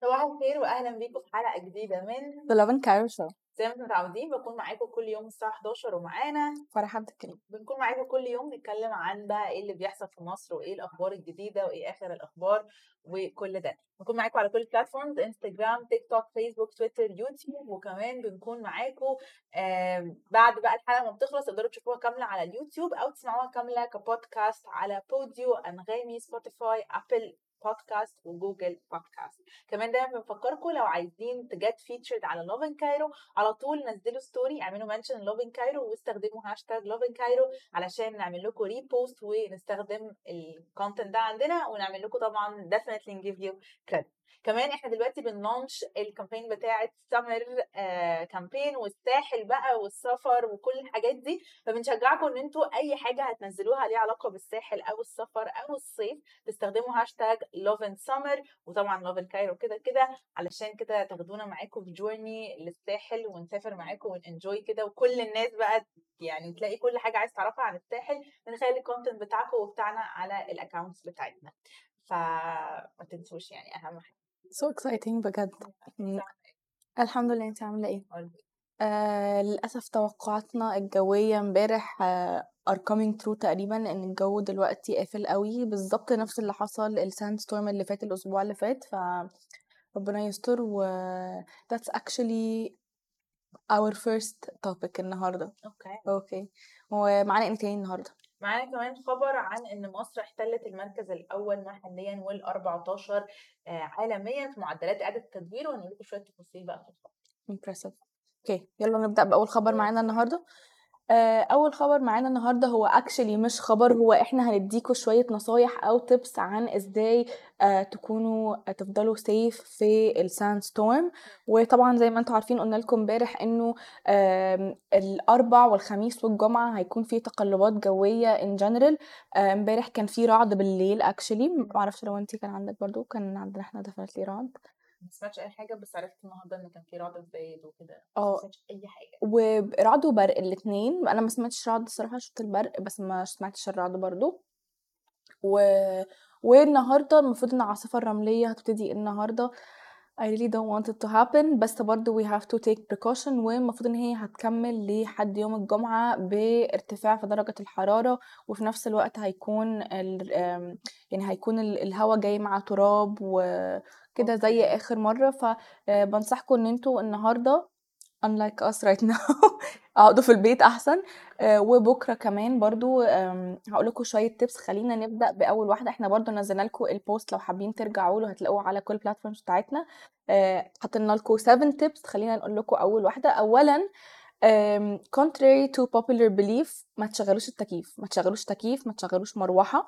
صباح الخير واهلا بيكم في حلقة جديدة من Cairo Show زي ما أنتم متعودين بكون معاكم كل يوم الساعة 11 ومعانا. فرح عبد الكريم. بنكون معاكم كل يوم نتكلم عن بقى إيه اللي بيحصل في مصر وإيه الأخبار الجديدة وإيه آخر الأخبار وكل ده. بنكون معاكم على كل ال platforms انستجرام تيك توك فيسبوك تويتر يوتيوب وكمان بنكون معاكم آه بعد بقى الحلقة ما بتخلص تقدروا تشوفوها كاملة على اليوتيوب أو تسمعوها كاملة كبودكاست على Podeo أنغامي سبوتيفاي Apple Podcasts و Google Podcasts. كمان دايما بنفكركم لو عايزين ت get featured على Lovin Cairo على طول نزلوا story اعملوا mention Lovin Cairo واستخدموا هاشتاج Lovin Cairo علشان نعمل لكم repost ونستخدم ال content ده عندنا ونعمل لكم طبعا definitely give you credit. كمان إحنا دلوقتي بن launch ال campaign بتاعة summer campaign والساحل بقى والسفر وكل الحاجات دي. فبنشجعكم إن أنتوا أي حاجة هتنزلوها ليها علاقة بالساحل أو السفر أو الصيف تستخدموا هاشتاج Lovin Summer وطبعا Lovin Cairo كده كده علشان كده تاخدونا معاكم في journey للساحل ونسافر معاكم ون enjoy كده وكل الناس بقى يعني تلاقي كل حاجة عايز تعرفها عن الساحل من خلال ال content بتاعكم وبتاعنا على ال accounts بتاعتنا. فما تنسوش يعني أهم حاجة. So exciting بجد. الحمد لله انت عاملة إيه. آه للأسف توقعاتنا الجوية امبارح آه are coming true تقريبا إن الجو دلوقتي قافل قوي بالظبط نفس اللي حصل ال sandstorm اللي فات الأسبوع اللي فات ف ربنا يستر و that's actually our first topic النهارده. Okay. Okay. ومعانا إيه تاني النهارده؟ معانا كمان خبر عن إن مصر احتلت المركز الأول محليا وال14 عالميا في معدلات إعادة التدوير وهنقول لكم شوية تفاصيل بقى في الخبر. Impressive. Okay. يلا نبدأ بأول خبر معانا النهاردة. آه، أول خبر معانا النهاردة هو actually مش خبر هو إحنا هنديكوا شوية نصايح أو tips عن إزاي آه، تكونوا آه، تفضلوا safe في ال sandstorm وطبعا زي ما أنتوا عارفين قلنا لكم امبارح آم، الأربع والخميس والجمعة هيكون في تقلبات جوية general. آه، امبارح كان في رعد بالليل actually. معرفش لو انتي كان عندك برضو كان عندنا إحنا definitely رعد. ما سمعتش أي حاجة بس عرفت النهارده إن كان في رعد في زايد وكده آه. ما سمعتش أي حاجة. ورعد وبرق الاتنين. أنا ما سمعتش رعد الصراحة شفت البرق بس ما سمعتش الرعد برضو. و... والنهاردة المفروض إن العاصفه الرملية هتبتدي النهارده. I really don't want it to happen. بس برضو we have to take precaution. والمفروض إن هي هتكمل لحد يوم الجمعة بارتفاع في درجة الحرارة. وفي نفس الوقت هيكون ال آم، يعني هيكون ال- الهواء جاي مع تراب وكده زي. آخر مرة. فبنصحكم إن أنتوا النهاردة unlike us right now. اقعدوا في البيت أحسن. آه، وبكرة كمان برضو هقول لكم شوية tips خلينا نبدأ بأول واحدة. إحنا برضو نزلنا لكم البوست لو حابين ترجعوا له هتلاقوه على كل ال platforms بتاعتنا. آه، حطينا لكم 7 tips خلينا نقول لكم أول واحدة. اولا contrary to popular belief ما تشغلوش التكييف. ما تشغلوش تكييف ما تشغلوش مروحة.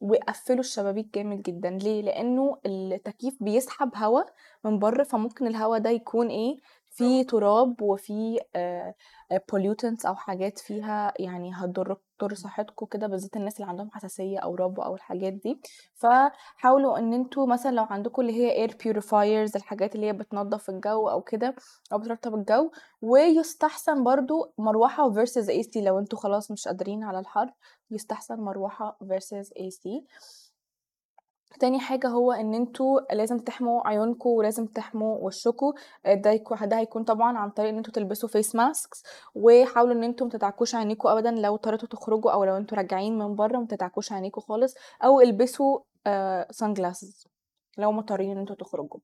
وقفلوا الشبابيك جامد جدا. ليه؟ لأنه التكييف بيسحب هواء من بره فممكن الهواء ده يكون إيه؟ فيه تراب وفيه آه، آه، pollutants أو حاجات فيها يعني هتضر تضر صحتكم كده بالذات الناس اللي عندهم حساسية أو ربو أو الحاجات دي. فحاولوا إن أنتوا مثلا لو عندكم اللي هي air purifiers الحاجات اللي هي بتنظف الجو أو كده أو بترطب الجو ويستحسن برضو مروحة versus AC لو أنتوا خلاص مش قادرين على الحر يستحسن مروحة versus AC تاني حاجة هو إن أنتوا لازم تحموا عيونكم ولازم تحموا وشكم ده يكون ده هيكون طبعا عن طريق إن أنتوا تلبسوا face masks وحاولوا إن أنتوا متدعكوش عينيكم ابدا لو اضطريتوا تخرجوا أو لو أنتوا راجعين من بره متدعكوش عينيكم خالص. أو البسوا sunglasses لو مضطرين إن أنتوا تخرجوا.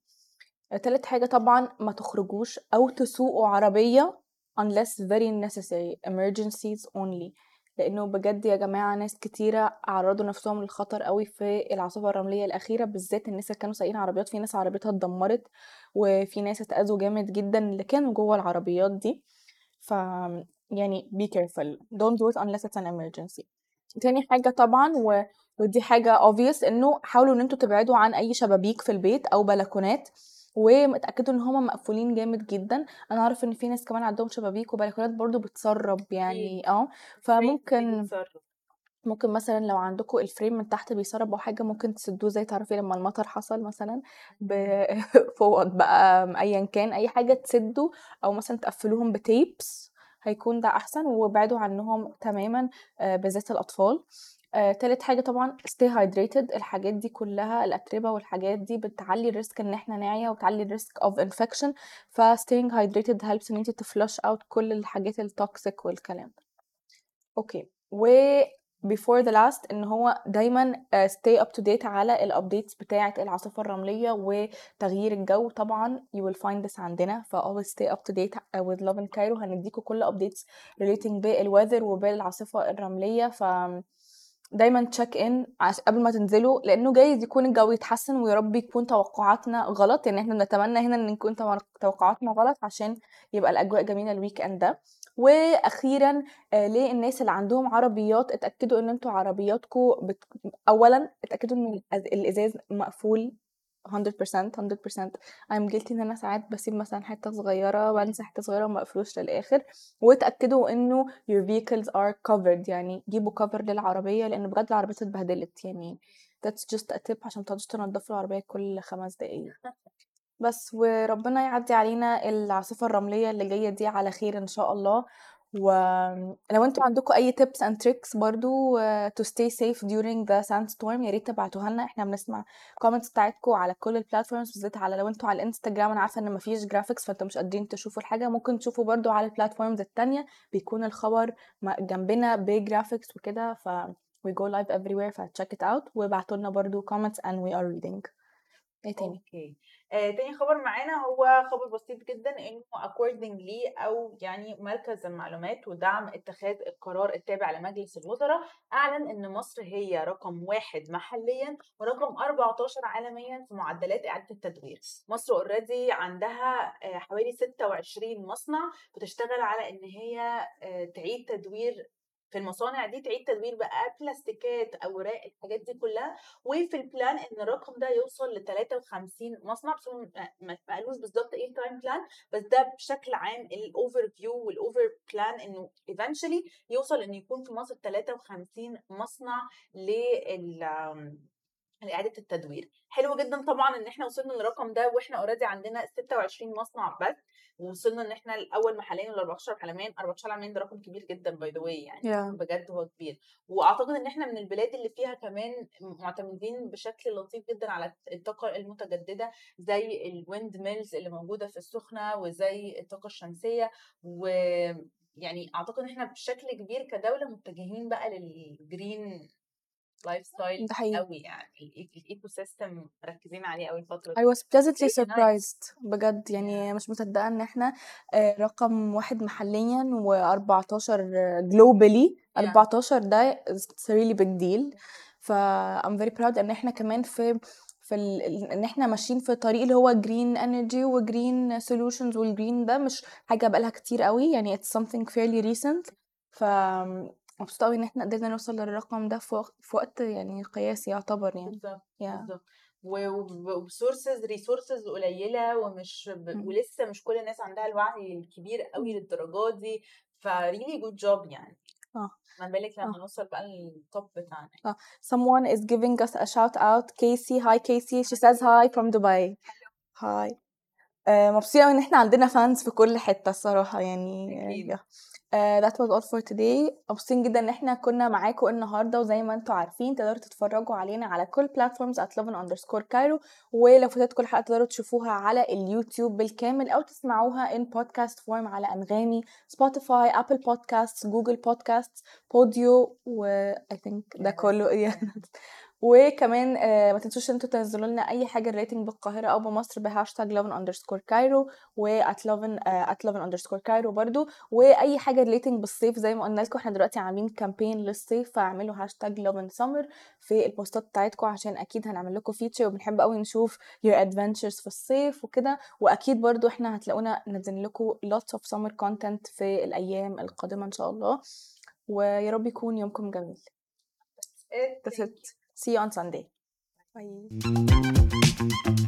تالت حاجة طبعا ما تخرجوش أو تسوقوا عربية unless very necessary emergencies only. لأنه بجد يا جماعة ناس كتيرة عرضوا نفسهم للخطر قوي في العاصفة الرملية الأخيرة بالذات الناس اللي كانوا سايقين عربيات. في ناس عربيتها اتدمرت وفي ناس اتأذوا جامد جدا اللي كانوا جوه العربيات دي. ف يعني be careful. Don't do it unless it's an emergency. تاني حاجة طبعا و... ودي حاجة obvious إنه حاولوا إن أنتوا تبعدوا عن أي شبابيك في البيت أو بلكونات. ومتأكدوا إن هما مقفولين جامد جدا. أنا عارف إن في ناس كمان عندهم شبابيك وبلكونات برضو بتسرب يعني آه. فممكن. ممكن مثلًا لو عندكم الframe من تحت بيسرب أو حاجة ممكن تسدوه زي تعرفي لمّا المطر حصل مثلًا ب فوط بقى أيًا كان أي حاجة تسده أو مثلًا تقفلوهم ب tapes هيكون ده أحسن. وابعدوا عنهم تمامًا آآ بالذات الأطفال. آآ تالت حاجة طبعًا stay hydrated الحاجات دي كلها الأتربة والحاجات دي بتعلّي ال risk إن إحنا نعيا وبتعلّي ال risk of infection. ف staying hydrated helps إن أنتِ ت flush out كل الحاجات ال toxic والكلام ده. أوكي. before the last إن هو دايمًا آآ stay up to date على ال updates بتاعة العاصفة الرملية وتغيير الجو. طبعًا you will find this عندنا. ف always stay up to date with Lovin Cairo. هنديكم كل updates relating بال weather وبالعاصفة الرملية. ف دايمًا in عش قبل ما تنزلوا لإنه جايز يكون الجو يتحسن ويا رب يكون توقعاتنا غلط، يعني إحنا بنتمنى هنا إن يكون تو توقعاتنا غلط عشان يبقى الأجواء جميلة ال weekend ده. وأخيرًا آآ للناس اللي عندهم عربيات اتأكدوا إن أنتم عربياتكم بت أولًا اتأكدوا إن الأز الإزاز مقفول 100% 100% I'm guilty إن أنا ساعات باسيب مثلًا حتة صغيرة بانسى حتة صغيرة وما باقفلوش للآخر، واتأكدوا إنه your vehicles are covered يعني جيبوا cover للعربية لإن بجد العربيات اتبهدلت يعني that's just a tip عشان ما تقعدوش تنضفوا العربية كل 5 دقايق. بس وربنا يعدّي علينا العاصفة الرملية اللي جاية دي على خير إن شاء الله، ولو أنتم عندكم أي tips and tricks برضه to stay safe during the sandstorm يا ريت تبعتوها لنا. إحنا بنسمع comments بتاعتكم على كل الplatforms بالذات على لو أنتم على الإنستجرام أنا عارفة إن ما فيش graphics فأنتم مش قادرين تشوفوا الحاجة. ممكن تشوفوا برضه على الplatforms التانية. بيكون الخبر جنبنا بgraphics وكده ف we go live everywhere فcheck it out. وابعتوا لنا برضه comments and we are reading. إيه تاني؟ أوكي. آآ تاني خبر معانا هو خبر بسيط جدًا إنه accordingly أو يعني مركز المعلومات ودعم اتخاذ القرار التابع لمجلس الوزراء أعلن إن مصر هي رقم 1 محليًا ورقم 14 عالميًا في معدلات إعادة التدوير. مصر already عندها آآ حوالي 26 مصنع بتشتغل على إن هي آآ تعيد تدوير في المصانع دي تعيد تدوير بقى بلاستيكات، أوراق، الحاجات دي كلها، وفي البلان إن الرقم ده يوصل ل53 مصنع بس ما قالوش بالضبط إيه الtime plan بس ده بشكل عام الoverview والover plan إنه eventually يوصل إنه يكون في مصر 53 مصنع لل لإعادة التدوير. حلو جدًا طبعًا إن إحنا وصلنا للرقم ده وإحنا already عندنا 26 مصنع بس، ووصلنا إن إحنا الأول محليًا وال14 عالميًا، 14 عالميًا ده رقم كبير جدًا by the way يعني Yeah. بجد هو كبير. وأعتقد إن إحنا من البلاد اللي فيها كمان معتمدين بشكل لطيف جدًا على الطاقة المتجددة زي ال windmills اللي موجودة في السخنة وزي الطاقة الشمسية، ويعني أعتقد إن إحنا بشكل كبير كدولة متجهين بقى لل green lifestyle قوي يعني ال ecosystem مركزين عليه قوي الفترة I was pleasantly surprised بجد يعني مش مصدقة إن إحنا آه، رقم واحد محليا و14 globally yeah. 14 ده it's really big deal. ف I'm very proud إن إحنا كمان في في ال... إن إحنا ماشيين في طريق اللي هو green energy و green solutions وال green ده مش حاجة بقالها كتير قوي يعني it's something fairly recent. ف مبسوطة أوي إن إحنا قدرنا نوصل للرقم ده في وق في وقت يعني قياسي يعتبر يعني. بالضبط، Yeah. بالضبط. و وب وبsources resources قليلة ومش ب. ولسه مش كل الناس عندها الوعي الكبير أوي إمم. للدرجة دي، فreally good job يعني. آه. ما بالِك لمّا آه. نوصل بقى للtop بتاعنا. آه. Someone is giving us a shout out Casey hi Casey she says hi from Dubai. hi. آآ مبسوطة أوي إن إحنا عندنا fans في كل حتة الصراحة يعني أكيد. آآ that was all for today. مبسوطين جدًا إن إحنا كنا معاكم النهارده وزي ما أنتم عارفين تقدروا تتفرجوا علينا على كل platforms at lovin_cairo ولو فاتتكم الحلقة تقدروا تشوفوها على اليوتيوب بالكامل أو تسمعوها in podcast form على أنغامي، Spotify، Apple podcasts، Google podcasts، Podio و I think ده كله. وكمان آآ ما تنسوش إن أنتم تنزلوا لنا أي حاجة relating بالقاهرة أو بمصر ب hashtag lovin_cairo و at lovin آآ at lovin_cairo برضه وأي حاجة relating بالصيف زي ما قلنا لكم إحنا دلوقتي عاملين campaign للصيف فاعملوا hashtag lovinsummer في البوستات بتاعتكم عشان أكيد هنعمل لكم feature وبنحب أوي نشوف your adventures في الصيف وكده، وأكيد برضه إحنا هتلاقونا منزلين لكم lots of summer content في الأيام القادمة إن شاء الله، ويا رب يكون يومكم جميل. That's it. See you on Sunday. Bye.